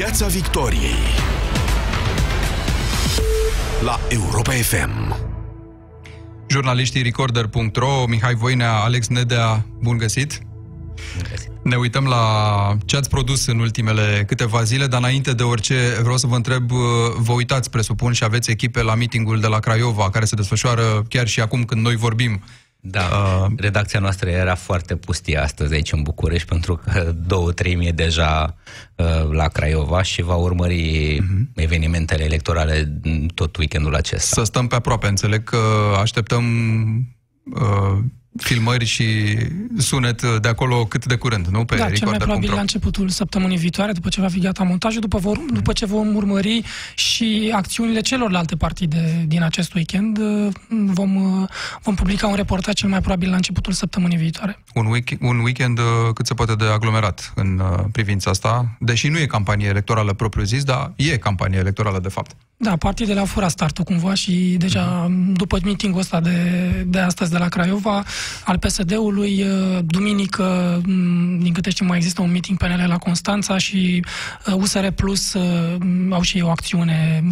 Piața Victoriei la Europa FM. Jurnaliștii Recorder.ro, Mihai Voinea, Alex Nedea, bun găsit! Bun găsit. Ne uităm la ce ați produs în ultimele câteva zile, dar înainte de orice vreau să vă întreb, vă uitați, presupun, și aveți echipe la meetingul de la Craiova, care se desfășoară chiar și acum când noi vorbim. Da, uh, redacția noastră era foarte pustie astăzi aici în București, pentru că două, trei mii deja uh, la Craiova și va urmări uh-huh. evenimentele electorale tot weekendul acesta. Să stăm pe aproape, înțeleg că așteptăm uh, filmări și sunet de acolo cât de curând, nu? Pe da, cel mai probabil la începutul săptămânii viitoare, după ce va fi gata montajul, după, vor, după ce vom urmări și acțiunile celorlalte partide din acest weekend, vom, vom publica un reportaj cel mai probabil la începutul săptămânii viitoare. Un, week, un weekend uh, cât se poate de aglomerat în uh, privința asta, deși nu e campanie electorală propriu-zis, dar e campanie electorală de fapt. Da, partidele au furat startul cumva și deja uh-huh. după meetingul ăsta de, de astăzi de la Craiova, al PSD-ului. Uh, duminică, mm, din câte știu, mai există un meeting PNL la Constanța și USR uh, Plus uh, au și o acțiune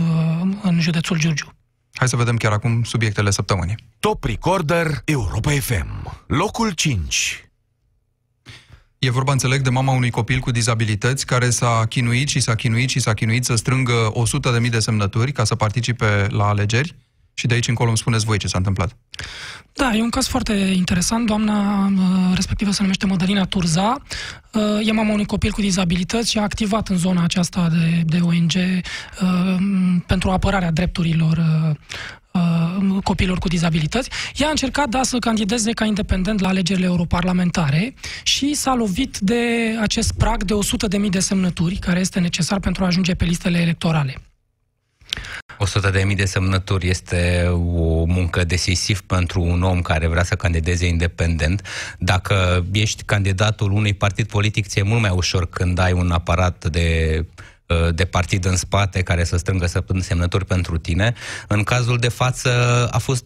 în județul Giurgiu. Hai să vedem chiar acum subiectele săptămânii. Top Recorder Europa FM. Locul 5. E vorba, înțeleg, de mama unui copil cu dizabilități care s-a chinuit și s-a chinuit și s-a chinuit să strângă 100.000 de semnături ca să participe la alegeri. Și de aici încolo îmi spuneți voi ce s-a întâmplat. Da, e un caz foarte interesant. Doamna uh, respectivă se numește Mădălina Turza. Uh, e mama unui copil cu dizabilități și a activat în zona aceasta de, de ONG uh, pentru apărarea drepturilor copilor cu dizabilități. Ea a încercat, da, să candideze ca independent la alegerile europarlamentare și s-a lovit de acest prag de 100.000 de semnături care este necesar pentru a ajunge pe listele electorale. 100 de mii de semnături este o muncă decisiv pentru un om care vrea să candideze independent. Dacă ești candidatul unui partid politic, ți-e mult mai ușor când ai un aparat de de partid în spate care să strângă semnături pentru tine. În cazul de față a fost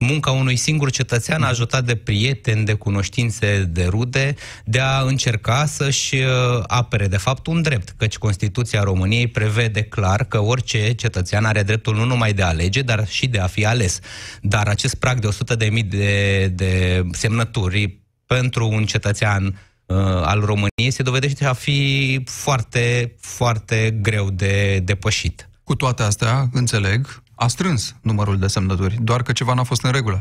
munca unui singur cetățean ajutat de prieteni, de cunoștințe, de rude, de a încerca să-și uh, apere, de fapt, un drept, căci Constituția României prevede clar că orice cetățean are dreptul nu numai de a alege, dar și de a fi ales. Dar acest prag de 100.000 de, de semnături pentru un cetățean uh, al României se dovedește a fi foarte, foarte greu de depășit. Cu toate astea, înțeleg, a strâns numărul de semnături, doar că ceva n-a fost în regulă.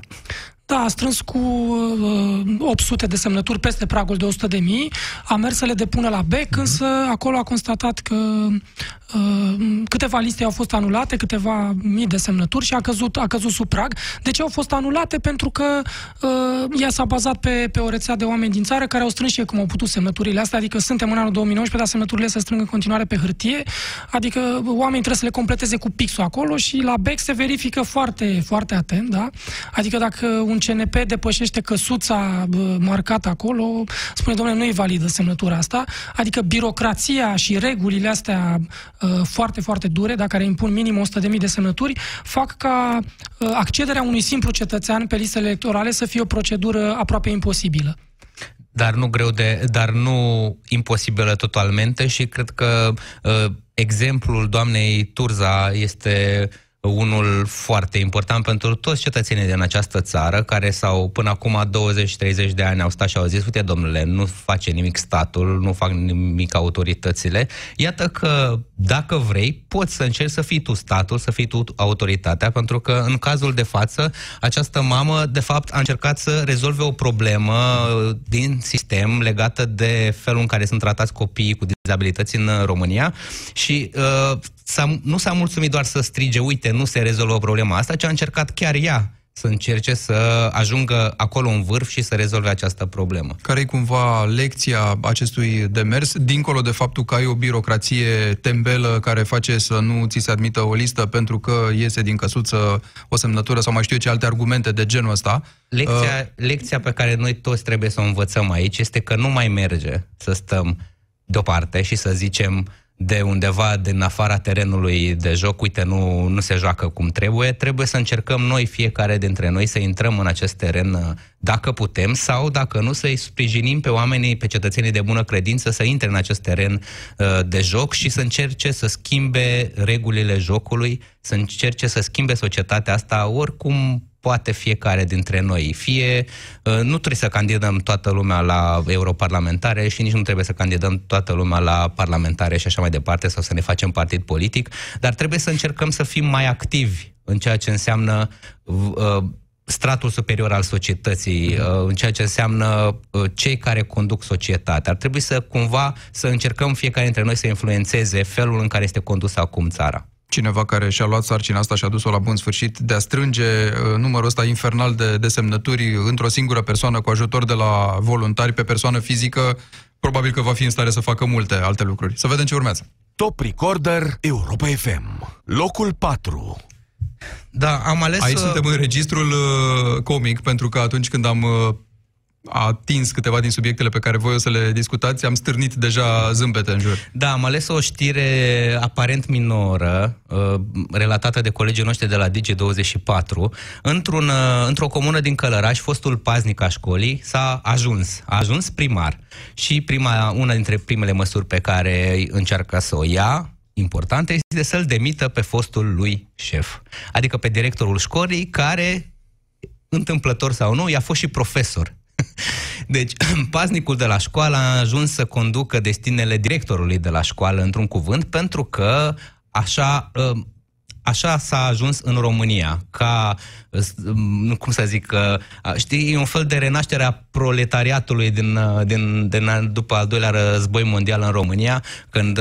Da, a strâns cu uh, 800 de semnături peste pragul de 100 de mii, a mers să le depună la BEC, uh-huh. însă acolo a constatat că uh, câteva liste au fost anulate, câteva mii de semnături și a căzut, a căzut sub prag. De ce au fost anulate? Pentru că uh, ea s-a bazat pe, pe o rețea de oameni din țară care au strâns și cum au putut semnăturile astea, adică suntem în anul 2019, dar semnăturile se strâng în continuare pe hârtie, adică oamenii trebuie să le completeze cu pixul acolo și la BEC se verifică foarte, foarte atent, da? Adică dacă un CNP depășește căsuța marcată acolo, spune, domnule, nu e validă semnătura asta. Adică birocrația și regulile astea uh, foarte, foarte dure, dacă care impun minim 100.000 de semnături, fac ca uh, accederea unui simplu cetățean pe listele electorale să fie o procedură aproape imposibilă dar nu greu de, dar nu imposibilă totalmente și cred că uh, exemplul doamnei Turza este unul foarte important pentru toți cetățenii din această țară, care sau până acum 20-30 de ani au stat și au zis, uite domnule, nu face nimic statul, nu fac nimic autoritățile. Iată că dacă vrei, poți să încerci să fii tu statul, să fii tu autoritatea, pentru că în cazul de față, această mamă, de fapt, a încercat să rezolve o problemă din sistem legată de felul în care sunt tratați copiii cu dizabilități în România și uh, s-a, nu s-a mulțumit doar să strige, uite, nu se rezolvă problema asta, ci a încercat chiar ea să încerce să ajungă acolo în vârf și să rezolve această problemă. Care e cumva lecția acestui demers, dincolo de faptul că ai o birocrație tembelă care face să nu ți se admită o listă pentru că iese din căsuță o semnătură sau mai știu eu ce alte argumente de genul ăsta? Lecția, uh... lecția pe care noi toți trebuie să o învățăm aici este că nu mai merge să stăm deoparte și să zicem de undeva din afara terenului de joc, uite, nu, nu se joacă cum trebuie, trebuie să încercăm noi, fiecare dintre noi, să intrăm în acest teren uh, dacă putem sau, dacă nu, să-i sprijinim pe oamenii, pe cetățenii de bună credință să intre în acest teren uh, de joc și să încerce să schimbe regulile jocului, să încerce să schimbe societatea asta oricum poate fiecare dintre noi. Fie uh, nu trebuie să candidăm toată lumea la europarlamentare și nici nu trebuie să candidăm toată lumea la parlamentare și așa mai departe sau să ne facem partid politic, dar trebuie să încercăm să fim mai activi în ceea ce înseamnă uh, stratul superior al societății, uh, în ceea ce înseamnă cei care conduc societatea. Ar trebui să cumva să încercăm fiecare dintre noi să influențeze felul în care este condus acum țara cineva care și-a luat sarcina asta și a dus-o la bun sfârșit de a strânge uh, numărul ăsta infernal de, de semnături într-o singură persoană cu ajutor de la voluntari pe persoană fizică, probabil că va fi în stare să facă multe alte lucruri. Să vedem ce urmează. Top Recorder Europa FM. Locul 4. Da, am ales... Aici să... suntem în registrul uh, comic, pentru că atunci când am uh, a atins câteva din subiectele pe care voi o să le discutați, am stârnit deja zâmbete în jur. Da, am ales o știre aparent minoră, uh, relatată de colegii noștri de la Digi24. Într-un, uh, într-o comună din Călăraș, fostul paznic a școlii s-a ajuns, a ajuns primar. Și prima, una dintre primele măsuri pe care încearcă să o ia, importantă, este să-l demită pe fostul lui șef. Adică pe directorul școlii, care întâmplător sau nu, i-a fost și profesor Deci, paznicul de la școală a ajuns să conducă destinele directorului de la școală, într-un cuvânt, pentru că așa, ă, așa s-a ajuns în România, ca, ă, cum să zic, știi, e un fel de renaștere a proletariatului din, din, din, după al doilea război mondial în România, când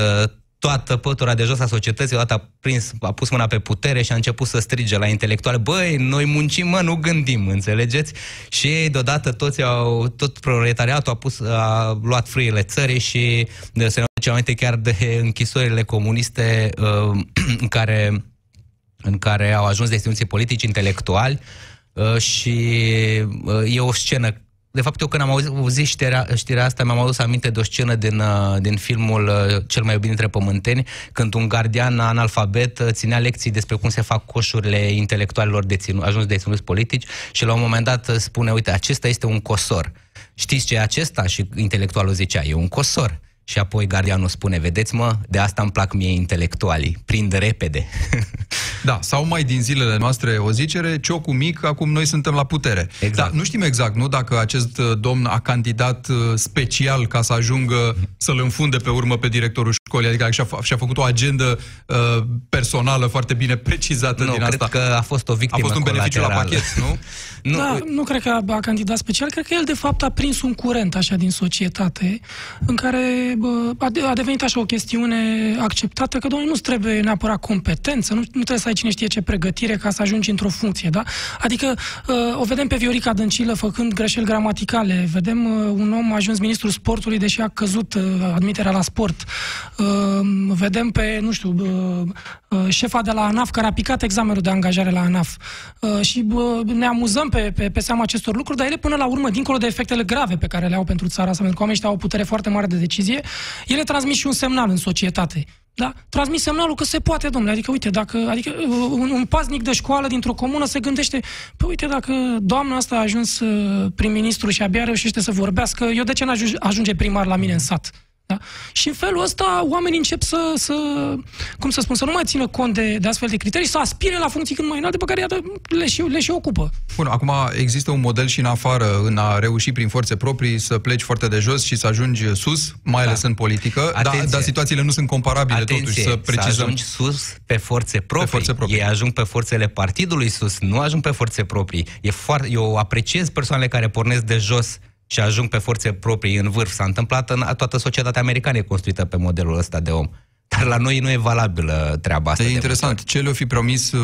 toată pătura de jos a societății, odată a, prins, a pus mâna pe putere și a început să strige la intelectuale, băi, noi muncim, mă, nu gândim, înțelegeți? Și ei, deodată, toți au, tot proletariatul a, pus, a luat frâile țării și de, se ne aduce aminte chiar de închisorile comuniste uh, în, care, în care au ajuns destinații politici, intelectuali, uh, și uh, e o scenă de fapt, eu când am auzit, auzit știrea, știrea asta, mi-am adus aminte de o scenă din, uh, din filmul uh, Cel mai iubit dintre pământeni, când un gardian analfabet uh, ținea lecții despre cum se fac coșurile intelectualilor deținu, ajuns deținuți politici și la un moment dat spune, uite, acesta este un cosor. Știți ce e acesta? Și intelectualul zicea, e un cosor. Și apoi gardianul spune, vedeți mă, de asta îmi plac mie intelectualii, prind repede. da, sau mai din zilele noastre o zicere, ciocul mic, acum noi suntem la putere. Exact. Dar nu știm exact, nu, dacă acest uh, domn a candidat uh, special ca să ajungă să-l înfunde pe urmă pe directorul școlii, adică și-a, și-a făcut o agendă uh, personală foarte bine precizată nu, din cred asta. că a fost o victimă A fost un beneficiu la pachet, nu? nu? Da, nu cred că a, a candidat special, cred că el de fapt a prins un curent așa din societate în care a devenit așa o chestiune acceptată că, domnule, nu trebuie neapărat competență, nu, nu trebuie să ai cine știe ce pregătire ca să ajungi într-o funcție, da? Adică uh, o vedem pe Viorica Dăncilă făcând greșeli gramaticale, vedem uh, un om ajuns ministrul sportului, deși a căzut uh, admiterea la sport, vedem pe, nu știu, șefa de la ANAF care a picat examenul de angajare la ANAF și ne amuzăm pe, pe, pe seama acestor lucruri, dar ele până la urmă, dincolo de efectele grave pe care le au pentru țara asta, pentru că oamenii au o putere foarte mare de decizie, ele transmit și un semnal în societate. Da? Transmit semnalul că se poate, domnule. Adică, uite, dacă adică, uh, un, un paznic de școală dintr-o comună se gândește, păi uite, dacă doamna asta a ajuns uh, prim-ministru și abia reușește să vorbească, eu de ce n-ajunge ajunge primar la mine în sat? Da? Și în felul ăsta oamenii încep să, să, cum să spun, să nu mai țină cont de, de astfel de criterii, să aspire la funcții când mai înalte pe care iată, le, și, le și ocupă. Bun, acum există un model și în afară în a reuși prin forțe proprii să pleci foarte de jos și să ajungi sus, mai ales da. în politică, dar, dar situațiile nu sunt comparabile Atenție, totuși, să precizăm. Să ajungi sus pe forțe proprii. Pe forțe proprii. Ei ajung pe forțele partidului sus, nu ajung pe forțe proprii. E foarte, eu apreciez persoanele care pornesc de jos și ajung pe forțe proprii în vârf. S-a întâmplat în toată societatea americană, e construită pe modelul ăsta de om. Dar la noi nu e valabilă treaba asta. E interesant. Ce le-o fi promis uh,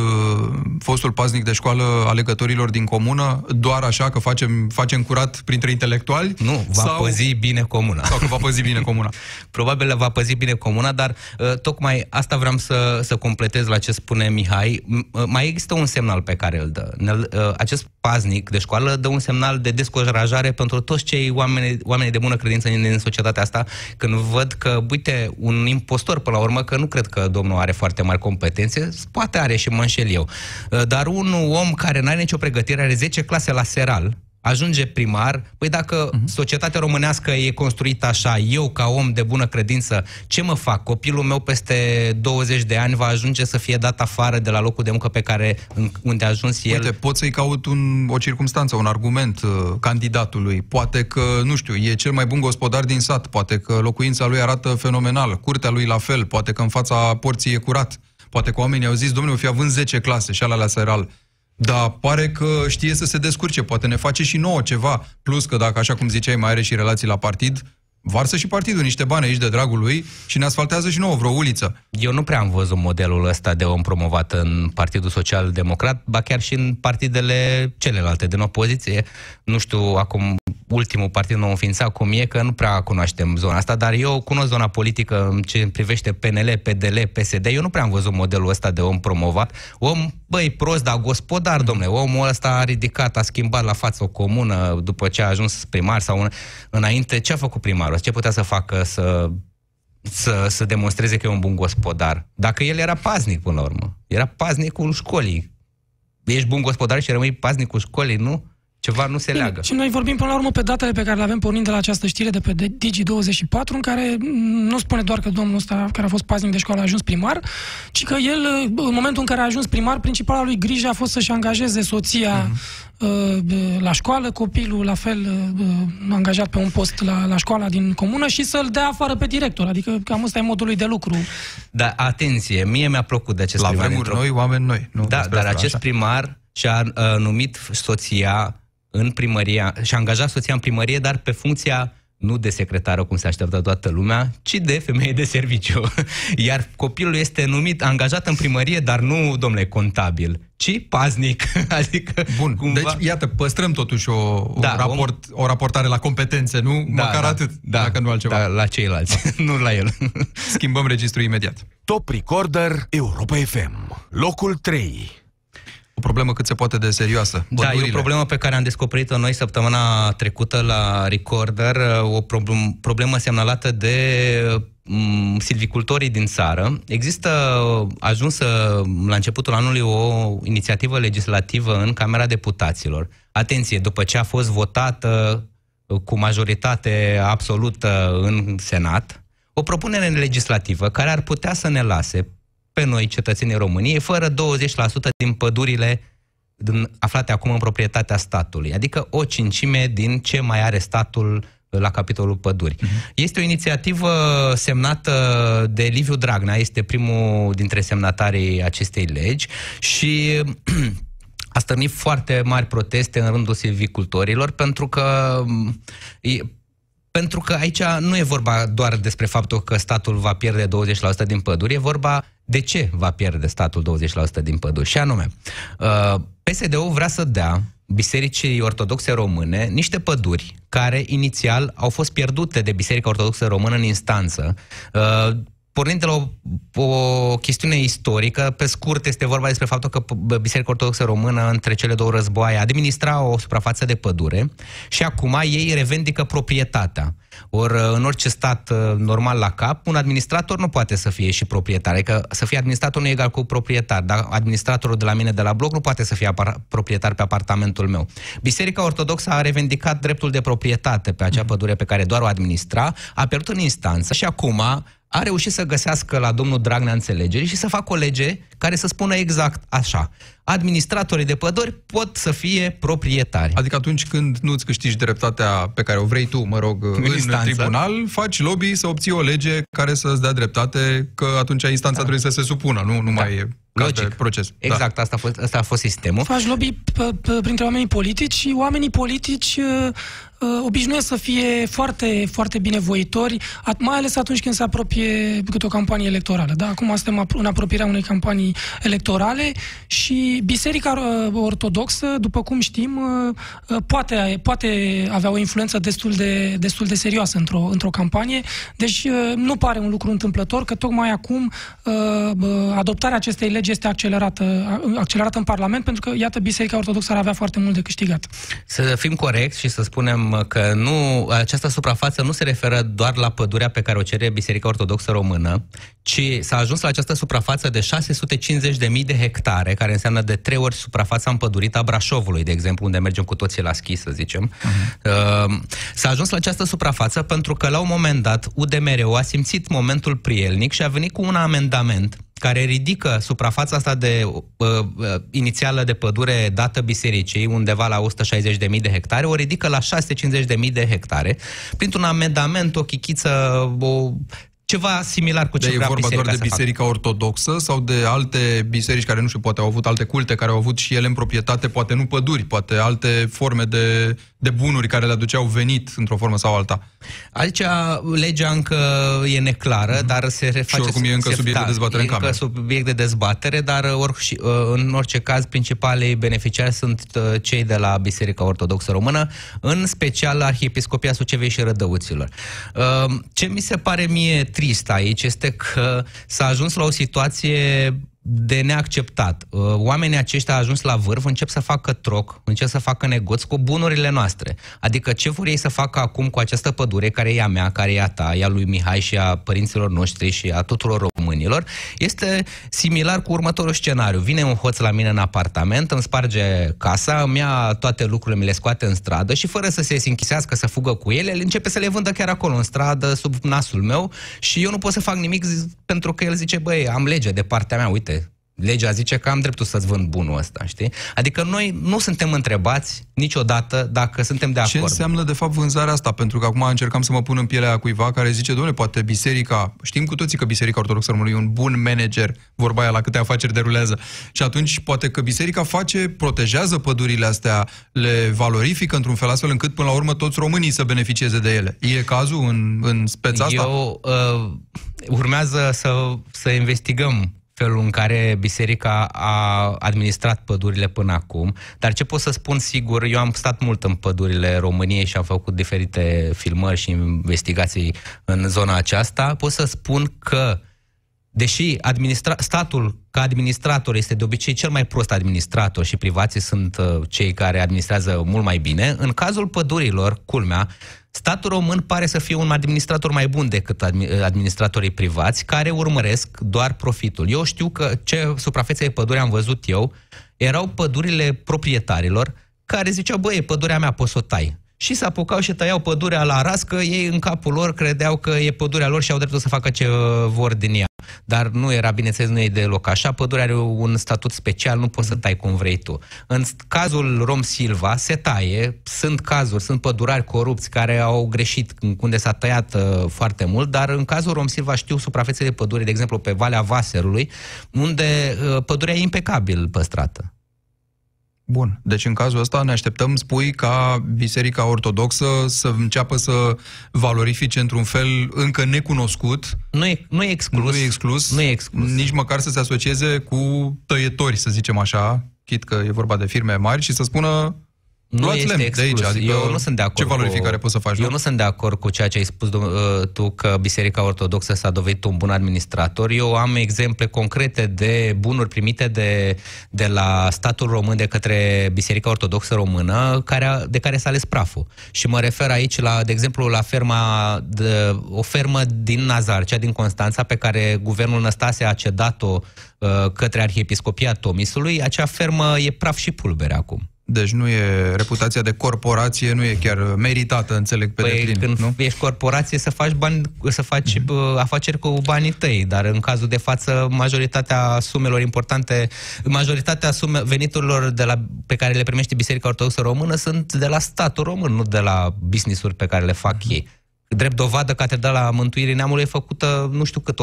fostul paznic de școală alegătorilor din comună? Doar așa că facem, facem curat printre intelectuali? Nu, va sau, păzi bine comuna. Sau că va păzi bine comuna. Probabil va păzi bine comuna, dar uh, tocmai asta vreau să, să completez la ce spune Mihai. Uh, mai există un semnal pe care îl dă. Uh, acest paznic de școală dă un semnal de descurajare pentru toți cei oameni, oameni de bună credință din societatea asta când văd că, uite, un impostor până la urmă că nu cred că domnul are foarte mari competențe, poate are și mă înșel eu. Uh, dar un om care nu are nicio pregătire, are 10 clase la seral, ajunge primar, păi dacă uh-huh. societatea românească e construită așa, eu ca om de bună credință, ce mă fac? Copilul meu peste 20 de ani va ajunge să fie dat afară de la locul de muncă pe care unde a ajuns el. Uite, pot să-i caut un, o circunstanță, un argument uh, candidatului. Poate că, nu știu, e cel mai bun gospodar din sat, poate că locuința lui arată fenomenal, curtea lui la fel, poate că în fața porții e curat. Poate că oamenii au zis, domnule, fi având 10 clase și ala la seral da, pare că știe să se descurce, poate ne face și nouă ceva. Plus că dacă, așa cum ziceai, mai are și relații la partid, varsă și partidul niște bani aici de dragul lui și ne asfaltează și nouă vreo uliță. Eu nu prea am văzut modelul ăsta de om promovat în Partidul Social Democrat, ba chiar și în partidele celelalte din opoziție. Nu știu acum ultimul partid nou înființat cum e, că nu prea cunoaștem zona asta, dar eu cunosc zona politică în ce privește PNL, PDL, PSD. Eu nu prea am văzut modelul ăsta de om promovat. Om, băi, prost, dar gospodar, domnule. Omul ăsta a ridicat, a schimbat la față o comună după ce a ajuns primar sau în, înainte. Ce a făcut primarul? Ce putea să facă să să, să demonstreze că e un bun gospodar. Dacă el era paznic până la urmă. Era paznicul școlii. Ești bun gospodar și rămâi paznicul școlii, nu? Ceva nu se Bine, leagă. Și noi vorbim până la urmă pe datele pe care le avem pornind de la această știre de pe Digi24, în care nu spune doar că domnul ăsta care a fost paznic de școală a ajuns primar, ci că el, în momentul în care a ajuns primar, principala lui grijă a fost să-și angajeze soția uh-huh. la școală, copilul la fel uh, angajat pe un post la, la școala din comună și să-l dea afară pe director. Adică cam ăsta e modul lui de lucru. Da, atenție, mie mi-a plăcut de acest la primar. La vremuri noi, oameni noi. Nu da, dar acest așa. primar și-a uh, numit soția în primărie, și-a angajat soția în primărie, dar pe funcția nu de secretară, cum se așteaptă toată lumea, ci de femeie de serviciu. Iar copilul este numit, angajat în primărie, dar nu, domnule, contabil, ci paznic. adică, Bun, cumva... deci, iată, păstrăm totuși o, da, un raport, om... o raportare la competențe, nu? Da, Măcar da, atât, da, dacă nu altceva. Da, la ceilalți, nu la el. Schimbăm registrul imediat. Top Recorder Europa FM. Locul 3 o problemă cât se poate de serioasă. Bădurile. Da, e o problemă pe care am descoperit-o noi săptămâna trecută la Recorder, o problem, problemă semnalată de um, silvicultorii din țară. Există ajunsă la începutul anului o inițiativă legislativă în Camera Deputaților. Atenție, după ce a fost votată cu majoritate absolută în Senat, o propunere legislativă care ar putea să ne lase pe noi, cetățenii României, fără 20% din pădurile din, aflate acum în proprietatea statului, adică o cincime din ce mai are statul la capitolul păduri. Uh-huh. Este o inițiativă semnată de Liviu Dragnea, este primul dintre semnatarii acestei legi și a stărnit foarte mari proteste în rândul silvicultorilor pentru că pentru că aici nu e vorba doar despre faptul că statul va pierde 20% din păduri, e vorba de ce va pierde statul 20% din păduri. Și anume, uh, PSD-ul vrea să dea Bisericii Ortodoxe Române niște păduri care inițial au fost pierdute de Biserica Ortodoxă Română în instanță uh, pornind de la o, o chestiune istorică, pe scurt este vorba despre faptul că Biserica Ortodoxă Română între cele două războaie administra o suprafață de pădure și acum ei revendică proprietatea. Ori în orice stat uh, normal la cap, un administrator nu poate să fie și proprietar. Adică să fie administrator nu e egal cu proprietar, dar administratorul de la mine de la bloc nu poate să fie apar- proprietar pe apartamentul meu. Biserica Ortodoxă a revendicat dreptul de proprietate pe acea pădure pe care doar o administra, a pierdut în instanță și acum a reușit să găsească la domnul Dragnea înțelegeri și să facă o lege care să spună exact așa. Administratorii de păduri pot să fie proprietari. Adică atunci când nu-ți câștigi dreptatea pe care o vrei tu, mă rog, în, în tribunal, faci lobby să obții o lege care să-ți dea dreptate, că atunci instanța da. trebuie să se supună, nu, nu da. mai e Logic. proces. Da. Exact, da. asta, a fost, asta a fost sistemul. Faci lobby printre oamenii politici și oamenii politici uh, uh, obișnuiesc să fie foarte, foarte binevoitori, at, mai ales atunci când se apropie câte o campanie electorală. Da? Acum suntem în apropierea unei campanii electorale și Biserica uh, Ortodoxă, după cum știm, uh, uh, poate, poate avea o influență destul de, destul de serioasă într-o, într-o campanie, deci uh, nu pare un lucru întâmplător că tocmai acum uh, adoptarea acestei legi este accelerată, accelerată în Parlament, pentru că, iată, Biserica Ortodoxă ar avea foarte mult de câștigat. Să fim corecți și să spunem confirmă că nu, această suprafață nu se referă doar la pădurea pe care o cere Biserica Ortodoxă Română, ci s-a ajuns la această suprafață de 650.000 de hectare, care înseamnă de trei ori suprafața împădurită a Brașovului, de exemplu, unde mergem cu toții la schi, să zicem. Uh-huh. S-a ajuns la această suprafață pentru că, la un moment dat, UDMR-ul a simțit momentul prielnic și a venit cu un amendament care ridică suprafața asta de uh, uh, inițială de pădure dată bisericii, undeva la 160.000 de hectare, o ridică la 650.000 de hectare, printr-un amendament, o chichiță, o ceva similar cu ce de vrea e vorba biserica doar de să facă. biserica ortodoxă sau de alte biserici care, nu știu, poate au avut alte culte, care au avut și ele în proprietate, poate nu păduri, poate alte forme de, de bunuri care le aduceau venit într-o formă sau alta. Aici legea încă e neclară, mm-hmm. dar se reface... oricum e încă se, subiect de dezbatere e în cameră. încă subiect de dezbatere, dar or, și, uh, în orice caz, principalii beneficiari sunt uh, cei de la Biserica Ortodoxă Română, în special Arhiepiscopia Sucevei și Rădăuților. Uh, Ce mi se pare mie trist aici este că s-a ajuns la o situație de neacceptat. Uh, Oamenii aceștia au ajuns la vârf, încep să facă troc, încep să facă negoț cu bunurile noastre. Adică ce vor ei să facă acum cu această pădure care e a mea, care e a ta, e a lui Mihai și a părinților noștri și a tuturor românilor, este similar cu următorul scenariu. Vine un hoț la mine în apartament, îmi sparge casa, îmi ia toate lucrurile, mi le scoate în stradă și fără să se închisească, să fugă cu ele, el începe să le vândă chiar acolo, în stradă, sub nasul meu și eu nu pot să fac nimic zi- pentru că el zice, băi, am lege de partea mea, uite, legea zice că am dreptul să-ți vând bunul ăsta, știi? Adică noi nu suntem întrebați niciodată dacă suntem de Ce acord. înseamnă, de fapt, vânzarea asta? Pentru că acum încercam să mă pun în pielea cuiva care zice, domnule, poate biserica, știm cu toții că Biserica Ortodoxă Română e un bun manager, vorba aia la câte afaceri derulează. Și atunci, poate că biserica face, protejează pădurile astea, le valorifică într-un fel astfel încât, până la urmă, toți românii să beneficieze de ele. E cazul în, în speța asta? Eu uh, urmează să, să investigăm felul în care biserica a administrat pădurile până acum, dar ce pot să spun sigur, eu am stat mult în pădurile României și am făcut diferite filmări și investigații în zona aceasta, pot să spun că deși administra- statul ca administrator este de obicei cel mai prost administrator și privații sunt uh, cei care administrează mult mai bine, în cazul pădurilor, culmea, statul român pare să fie un administrator mai bun decât admi- administratorii privați, care urmăresc doar profitul. Eu știu că ce suprafețe de pădure am văzut eu erau pădurile proprietarilor care ziceau, băi, e pădurea mea, poți să o tai. Și se apucau și tăiau pădurea la rască, ei în capul lor credeau că e pădurea lor și au dreptul să facă ce uh, vor din ea. Dar nu era, bineînțeles, nu e deloc așa. Pădurea are un statut special, nu poți să tai cum vrei tu. În cazul Rom Silva se taie, sunt cazuri, sunt pădurari corupți care au greșit unde s-a tăiat uh, foarte mult, dar în cazul Rom Silva știu suprafețe de pădure, de exemplu pe Valea Vaserului, unde uh, pădurea e impecabil păstrată. Bun. Deci în cazul ăsta ne așteptăm, spui, ca Biserica Ortodoxă să înceapă să valorifice într-un fel încă necunoscut, Nu e, nu e exclus. nu e exclus, Nu e exclus. nici măcar să se asocieze cu tăietori, să zicem așa, chit că e vorba de firme mari, și să spună Nu luați este lemn de exclus. aici. Adică eu nu sunt de acord ce valorificare cu, poți să faci? Eu nu? nu sunt de acord cu ceea ce ai spus uh, tu că Biserica Ortodoxă s-a dovedit un bun administrator. Eu am exemple concrete de bunuri primite de, de la statul român de către Biserica Ortodoxă Română care, a- de care s-a ales praful. Și mă refer aici la, de exemplu, la ferma de, o fermă din Nazar, cea din Constanța, pe care guvernul Năstase a cedat-o uh, către Arhiepiscopia Tomisului. Acea fermă e praf și pulbere acum. Deci nu e reputația de corporație, nu e chiar meritată, înțeleg pe Păi deplin, când nu? ești corporație să faci bani, să faci mm-hmm. afaceri cu banii tăi, dar în cazul de față majoritatea sumelor importante, majoritatea sume, veniturilor de la, pe care le primește Biserica Ortodoxă Română sunt de la statul român, nu de la business-uri pe care le fac mm-hmm. ei. Drept dovadă, Catedrala Mântuirii Neamului e făcută, nu știu cât,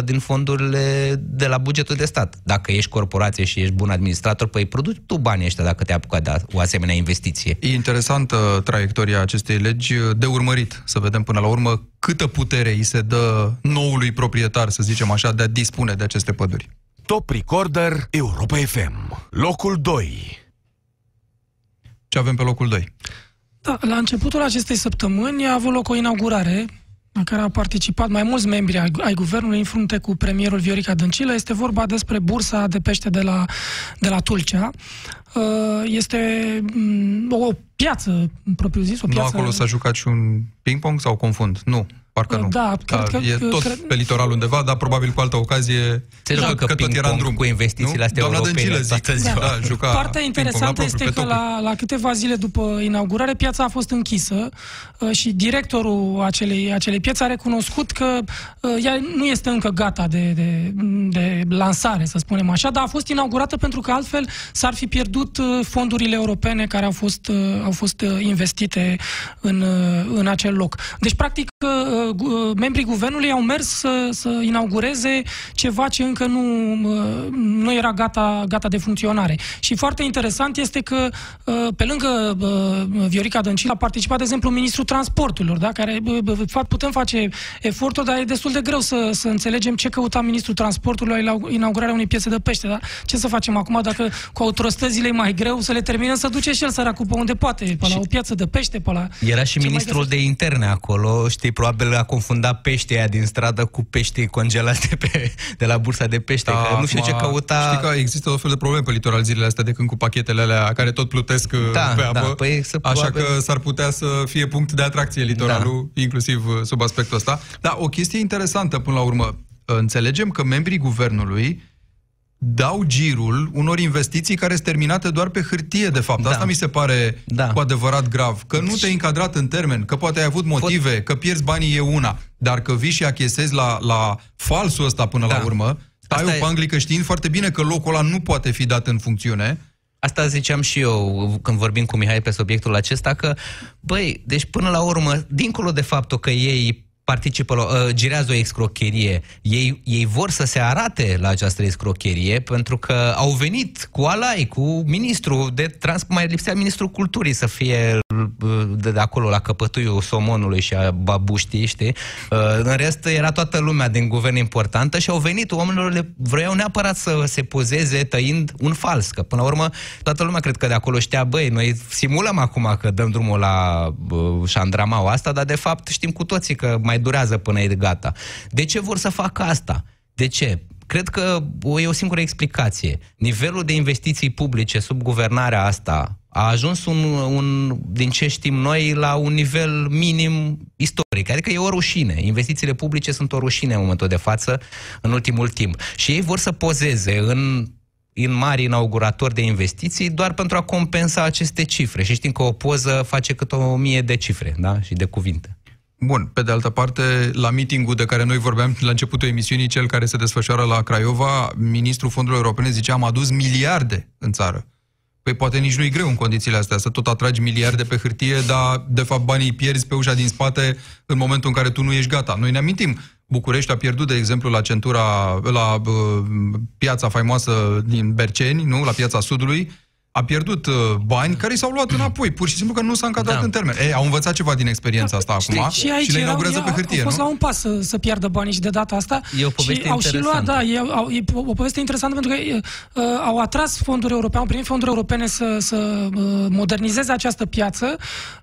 80% din fondurile de la bugetul de stat. Dacă ești corporație și ești bun administrator, păi produci tu banii ăștia dacă te-ai apucat de o asemenea investiție. E interesantă traiectoria acestei legi de urmărit, să vedem până la urmă câtă putere îi se dă noului proprietar, să zicem așa, de a dispune de aceste păduri. Top Recorder Europa FM. Locul 2. Ce avem pe locul 2? Da, la începutul acestei săptămâni a avut loc o inaugurare la care au participat mai mulți membri ai, ai guvernului în frunte cu premierul Viorica Dăncilă. Este vorba despre bursa de pește de la, de la Tulcea. Uh, este mm, o piață, propriu zis, o piață... Nu acolo s-a jucat și un ping-pong sau confund? Nu. Parcă nu. Da, cred da, că, e tot cred... pe litoral undeva, dar probabil cu altă ocazie Se joacă că, că tot era în drum. cu investițiile nu? astea Doamna europene Dăncilă, zic. toată ziua. Da, juca Partea interesantă la este propriu, că pe la, la câteva zile după inaugurare piața a fost închisă uh, și directorul acelei, acelei piețe a recunoscut că uh, ea nu este încă gata de, de, de lansare, să spunem așa, dar a fost inaugurată pentru că altfel s-ar fi pierdut uh, fondurile europene care au fost, uh, au fost uh, investite în, uh, în acel loc. Deci, practic, uh, uh, membrii guvernului au mers să, să inaugureze ceva ce încă nu, uh, nu era gata, gata de funcționare. Și foarte interesant este că, uh, pe lângă uh, Viorica Dăncilă, a participat, de exemplu, ministrul transporturilor, da? care, uh, uh, de fapt, putem face eforturi, dar e destul de greu să, să înțelegem ce căuta ministrul transporturilor la inaugurarea unei piese de pește. Da? Ce să facem acum dacă cu autostrăzile e mai greu să le terminăm, să duce și el săracul pe unde poate, pe la o piață de pește, pe la... Era și Ce mai ministrul de interne acolo, știi, probabil a confundat peștii aia din stradă cu peștii congelați de, pe, de la bursa de pește, da, că nu știu ce acum, căuta... Știi că există o fel de probleme pe litoral zilele astea de când cu pachetele alea care tot plutesc uh, Da, pe apă. da, păi să Așa probabil- că s-ar putea să fie punct de atracție litoralul, da. inclusiv uh, sub aspectul ăsta. Da, o chestie interesantă până la urmă. Înțelegem că membrii guvernului dau girul unor investiții care sunt terminate doar pe hârtie, de fapt. Da. Asta mi se pare Da. cu adevărat grav. Că nu te-ai încadrat în termen, că poate ai avut motive, că pierzi banii e una, dar că vii și achesezi la, la falsul ăsta până Da. la urmă, stai Asta o e- panglică știind foarte bine că locul ăla nu poate fi dat în funcțiune. Asta ziceam și eu când vorbim cu Mihai pe subiectul acesta, că, băi, deci până la urmă, dincolo de faptul că ei participă, la, uh, girează o excrocherie, ei, ei vor să se arate la această excrocherie pentru că au venit cu alai, cu ministrul de trans, mai lipsea ministrul culturii să fie uh, de, de acolo la căpătuiul somonului și a babuștii, știi? Uh, în rest era toată lumea din guvern importantă și au venit, oamenilor le vreau neapărat să se pozeze tăind un fals, că până la urmă toată lumea cred că de acolo știa, băi, noi simulăm acum că dăm drumul la uh, șandramaua asta, dar de fapt știm cu toții că mai durează până e gata. De ce vor să facă asta? De ce? Cred că o, e o singură explicație. Nivelul de investiții publice sub guvernarea asta a ajuns un, un, din ce știm noi, la un nivel minim istoric. Adică e o rușine. Investițiile publice sunt o rușine în momentul de față, în ultimul timp. Și ei vor să pozeze în în mari inauguratori de investiții doar pentru a compensa aceste cifre. Și știm că o poză face cât o mie de cifre da? și de cuvinte. Bun, pe de altă parte, la meetingul de care noi vorbeam la începutul emisiunii, cel care se desfășoară la Craiova, ministrul fondurilor europene zicea am adus miliarde în țară. Păi poate nici nu-i greu în condițiile astea să tot atragi miliarde pe hârtie, dar de fapt banii îi pierzi pe ușa din spate în momentul în care tu nu ești gata. Noi ne amintim, București a pierdut, de exemplu, la centura, la uh, piața faimoasă din Berceni, nu? La piața Sudului, a pierdut uh, bani care i s-au luat înapoi, pur și simplu că nu s-a încadrat Da. în termen. Ei, au înțețat ceva din experiența asta acum Și aici și le erau- inaugurează ei pe hârtie, au fost nu? la un pas să, să piardă banii și de data asta. E o poveste și au și luat, interesantă. da, e, au, e o o poveste interesantă pentru că e, uh, au atras fonduri europene, au primit fonduri europene să, să uh, modernizeze această piață.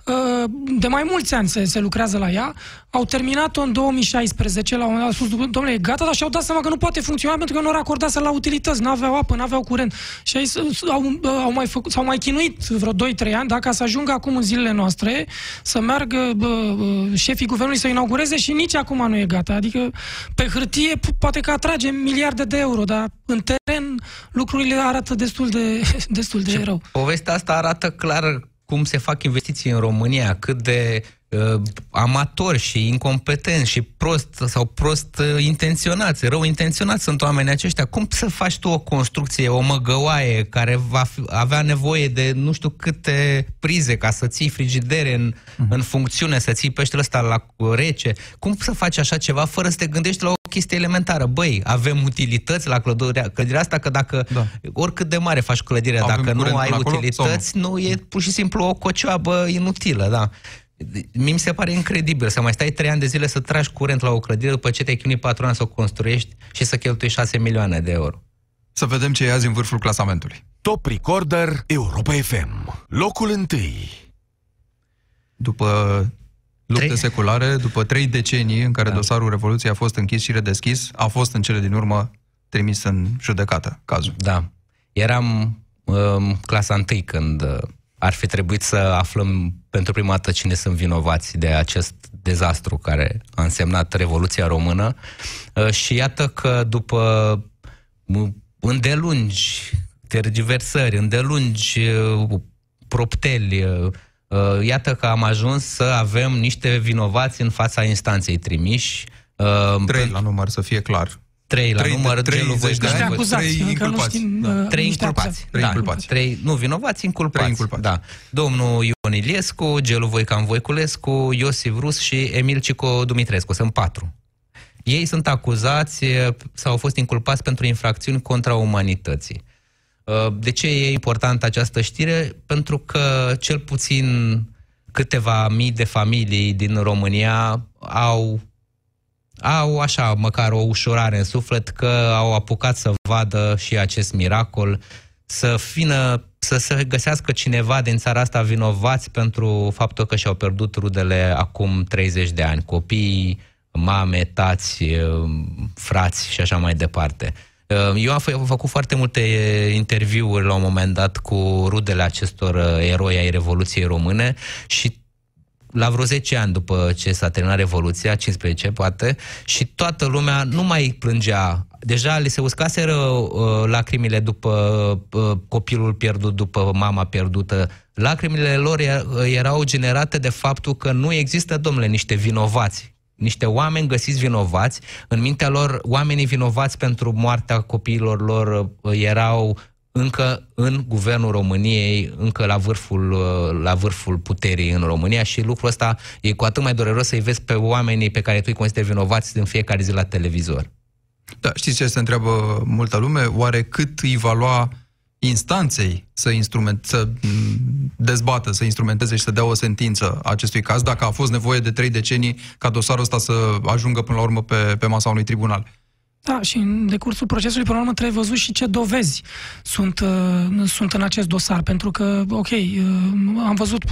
Uh, de mai mulți ani se, se lucrează la ea. Au terminat-o în 2016, la un moment dat au spus, domnule, e gata, dar și-au dat seama că nu poate funcționa pentru că nu racordase la utilități, nu aveau apă, nu aveau curent. Și ai, au, uh, au mai făcut, s-au mai chinuit vreo 2-3 ani, dacă să ajungă acum în zilele noastre, să meargă bă, bă, șefii guvernului să inaugureze și nici acum nu e gata. Adică pe hârtie p- poate că atrage miliarde de euro, dar în teren lucrurile arată destul de, destul de rău. Povestea asta arată clar cum se fac investiții în România, cât de uh, amatori și incompetenți și prost sau prost uh, intenționați, rău intenționați sunt oamenii aceștia. Cum să faci tu o construcție, o măgăoaie care va fi, avea nevoie de nu știu câte prize ca să ții frigidere în, uh-huh. în funcțiune, să ții peștele ăsta la rece? Cum să faci așa ceva fără să te gândești la o chestie elementară? Băi, avem utilități la clădirea, clădirea asta, că dacă Da. oricât de mare faci clădirea, Avem dacă nu curent ai până acolo utilități, nu, e pur și simplu o cocioabă inutilă, da. Mie mi se pare incredibil să mai stai trei ani de zile să tragi curent la o clădire după ce te-ai chinuit patru ani să o construiești și să cheltui 6 milioane de euro. Să vedem ce e azi în vârful clasamentului. Top Recorder Europa FM. Locul întâi. După lupte Trei- seculare, după trei decenii în care Da. dosarul Revoluției a fost închis și redeschis, a fost în cele din urmă trimis în judecată cazul. Da. Eram um, clasa întâi când uh, ar fi trebuit să aflăm pentru prima dată cine sunt vinovați de acest dezastru care a însemnat Revoluția Română uh, și iată că după m- îndelungi tergiversări, îndelungi uh, propteli, uh, uh, iată că am ajuns să avem niște vinovați în fața instanței trimiși. uh, Trei pentru- la număr, să fie clar. Trei la Trei de- număr, trei Gelu zeci de Voican, Niște ani, Voi- acuzați, trei încă nu inculpați. știm... Da. uh, Trei niște inculpați. acuzați. Trei da, inculpați. Trei, nu, vinovați inculpați. Trei inculpați. Da. Domnul Ion Iliescu, Gelu Voican Voiculescu, Iosif Rus și Emil Cico Dumitrescu. Sunt patru. Ei sunt acuzați e, sau au fost inculpați pentru infracțiuni contra umanității. Uh, De ce e importantă această știre? Pentru că cel puțin câteva mii de familii din România au au așa măcar o ușurare în suflet că au apucat să vadă și acest miracol, să fină, să se găsească cineva din țara asta vinovați pentru faptul că și-au pierdut rudele acum 30 de ani, copii, mame, tați, eh, frați și așa mai departe. Eh, Eu am fă- făcut foarte multe eh, interviuri la un moment dat cu rudele acestor eh, eroi ai Revoluției Române și la vreo 10 ani după ce s-a terminat Revoluția, 15 poate, și toată lumea nu mai plângea. Deja li se uscaseră uh, lacrimile după uh, copilul pierdut, după mama pierdută. Lacrimile lor e- erau generate de faptul că nu există, domnule, niște vinovați. Niște oameni găsiți vinovați. În mintea lor, oamenii vinovați pentru moartea copiilor lor uh, erau încă în guvernul României, încă la vârful, uh, la vârful puterii în România și lucrul ăsta e cu atât mai dureros să-i vezi pe oamenii pe care tu îi consideri vinovați în fiecare zi la televizor. Da, știți ce se întreabă multă lume? Oare cât îi va lua instanței să, instrument, să m, dezbată, să instrumenteze și să dea o sentință acestui caz, dacă a fost nevoie de trei decenii ca dosarul ăsta să ajungă până la urmă pe, pe masa unui tribunal? Da, și în decursul procesului, până la urmă, trebuie văzut și ce dovezi sunt, uh, sunt în acest dosar. Pentru că, ok, uh, am văzut,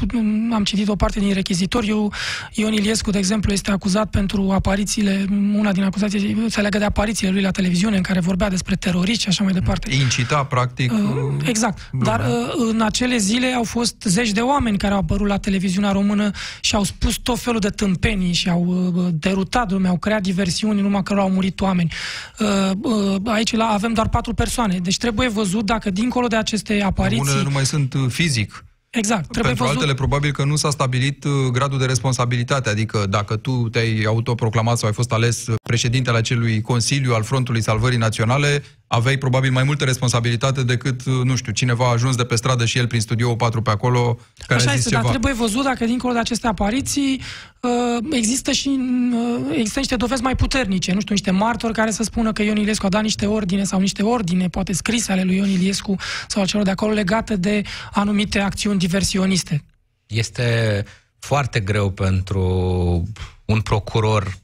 am citit o parte din rechizitoriu. Ion Iliescu, de exemplu, este acuzat pentru aparițiile, una din acuzații se legă de aparițiile lui la televiziune, în care vorbea despre teroriști și așa mai departe. Incita, practic... Uh, uh, Exact. lumea. Dar uh, în acele zile au fost zeci de oameni care au apărut la televiziunea română și au spus tot felul de tâmpenii și au uh, derutat lumea, au creat diversiuni, numai că au murit oameni. Uh, uh, Aici la, avem doar patru persoane, deci trebuie văzut dacă dincolo de aceste apariții... Unele nu mai sunt uh, fizic. Exact, trebuie Pentru văzut... altele, probabil că nu s-a stabilit uh, gradul de responsabilitate, adică dacă tu te-ai autoproclamat sau ai fost ales uh, președintele acelui Consiliu al Frontului Salvării Naționale, aveai probabil mai multă responsabilitate decât, uh, nu știu, cineva a ajuns de pe stradă și el prin studio 4 pe acolo, care Așa a zis este, ceva. dar trebuie văzut dacă dincolo de aceste apariții uh, există și uh, există niște dovezi mai puternice, nu știu, niște martori care să spună că Ion Iliescu a dat niște ordine sau niște ordine, poate scrise ale lui Ion Iliescu sau al celor de acolo legate de anumite acțiuni diversioniste. Este foarte greu pentru un procuror.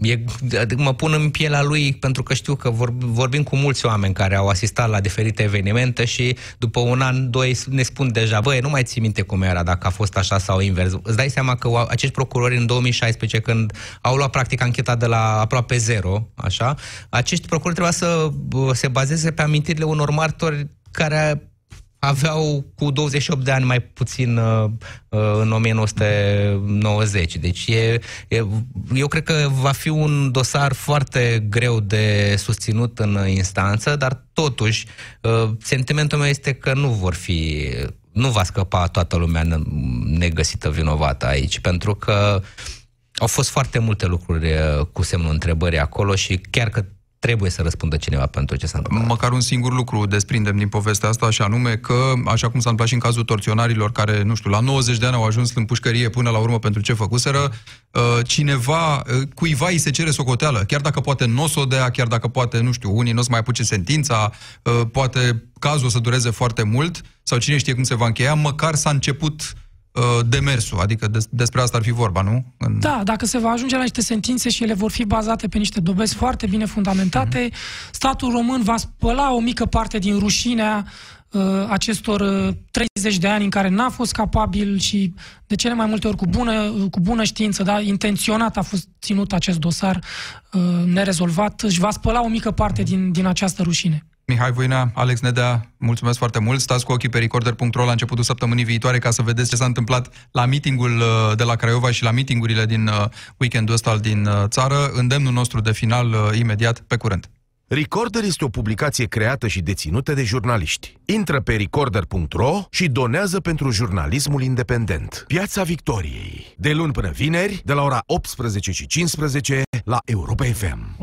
E, mă pun în pielea lui pentru că știu că vor, vorbim cu mulți oameni care au asistat la diferite evenimente și după un an, doi ne spun deja, băi, nu mai ții minte cum era, dacă a fost așa sau invers. Îți dai seama că au- acești procurori în 2016, când au luat practic ancheta de la aproape zero, așa, acești procurori trebuia să bă, se bazeze pe amintirile unor martori care aveau cu 28 de ani mai puțin uh, uh, în 1990. Deci e, e, eu cred că va fi un dosar foarte greu de susținut în instanță, dar totuși uh, sentimentul meu este că nu vor fi nu va scăpa toată lumea ne- negăsită vinovată aici, pentru că au fost foarte multe lucruri uh, cu semnul întrebării acolo și chiar că trebuie să răspundă cineva pentru ce s-a întâmplat. Măcar un singur lucru desprindem din povestea asta, și anume că, așa cum s-a întâmplat și în cazul torționarilor, care, nu știu, la 90 de ani au ajuns în pușcărie până la urmă pentru ce făcuseră, uh, cineva, uh, cuiva îi se cere socoteală, chiar dacă poate nu o să o dea, chiar dacă poate, nu știu, unii nu o să mai apuce sentința, uh, poate cazul o să dureze foarte mult, sau cine știe cum se va încheia, măcar s-a început uh, demersul, adică des, despre asta ar fi vorba, nu? În... Da, dacă se va ajunge la niște sentințe și ele vor fi bazate pe niște dovezi foarte bine fundamentate, statul român va spăla o mică parte din rușinea uh, acestor uh, 30 de ani în care n-a fost capabil și de cele mai multe ori cu bună, cu bună știință, da, intenționat a fost ținut acest dosar uh, nerezolvat, își va spăla o mică parte din, din această rușine. Mihai Voina, Alex Nedea, mulțumesc foarte mult. Stați cu ochii pe recorder.ro la începutul săptămânii viitoare ca să vedeți ce s-a întâmplat la meetingul uh, de la Craiova și la meetingurile din uh, weekendul ăsta din uh, țară. Îndemnul nostru de final imediat, pe curând. Recorder este o publicație creată și deținută de jurnaliști. Intră pe recorder.ro și donează pentru jurnalismul independent. Piața Victoriei. De luni până vineri, de la ora 18 și 15 la Europa FM.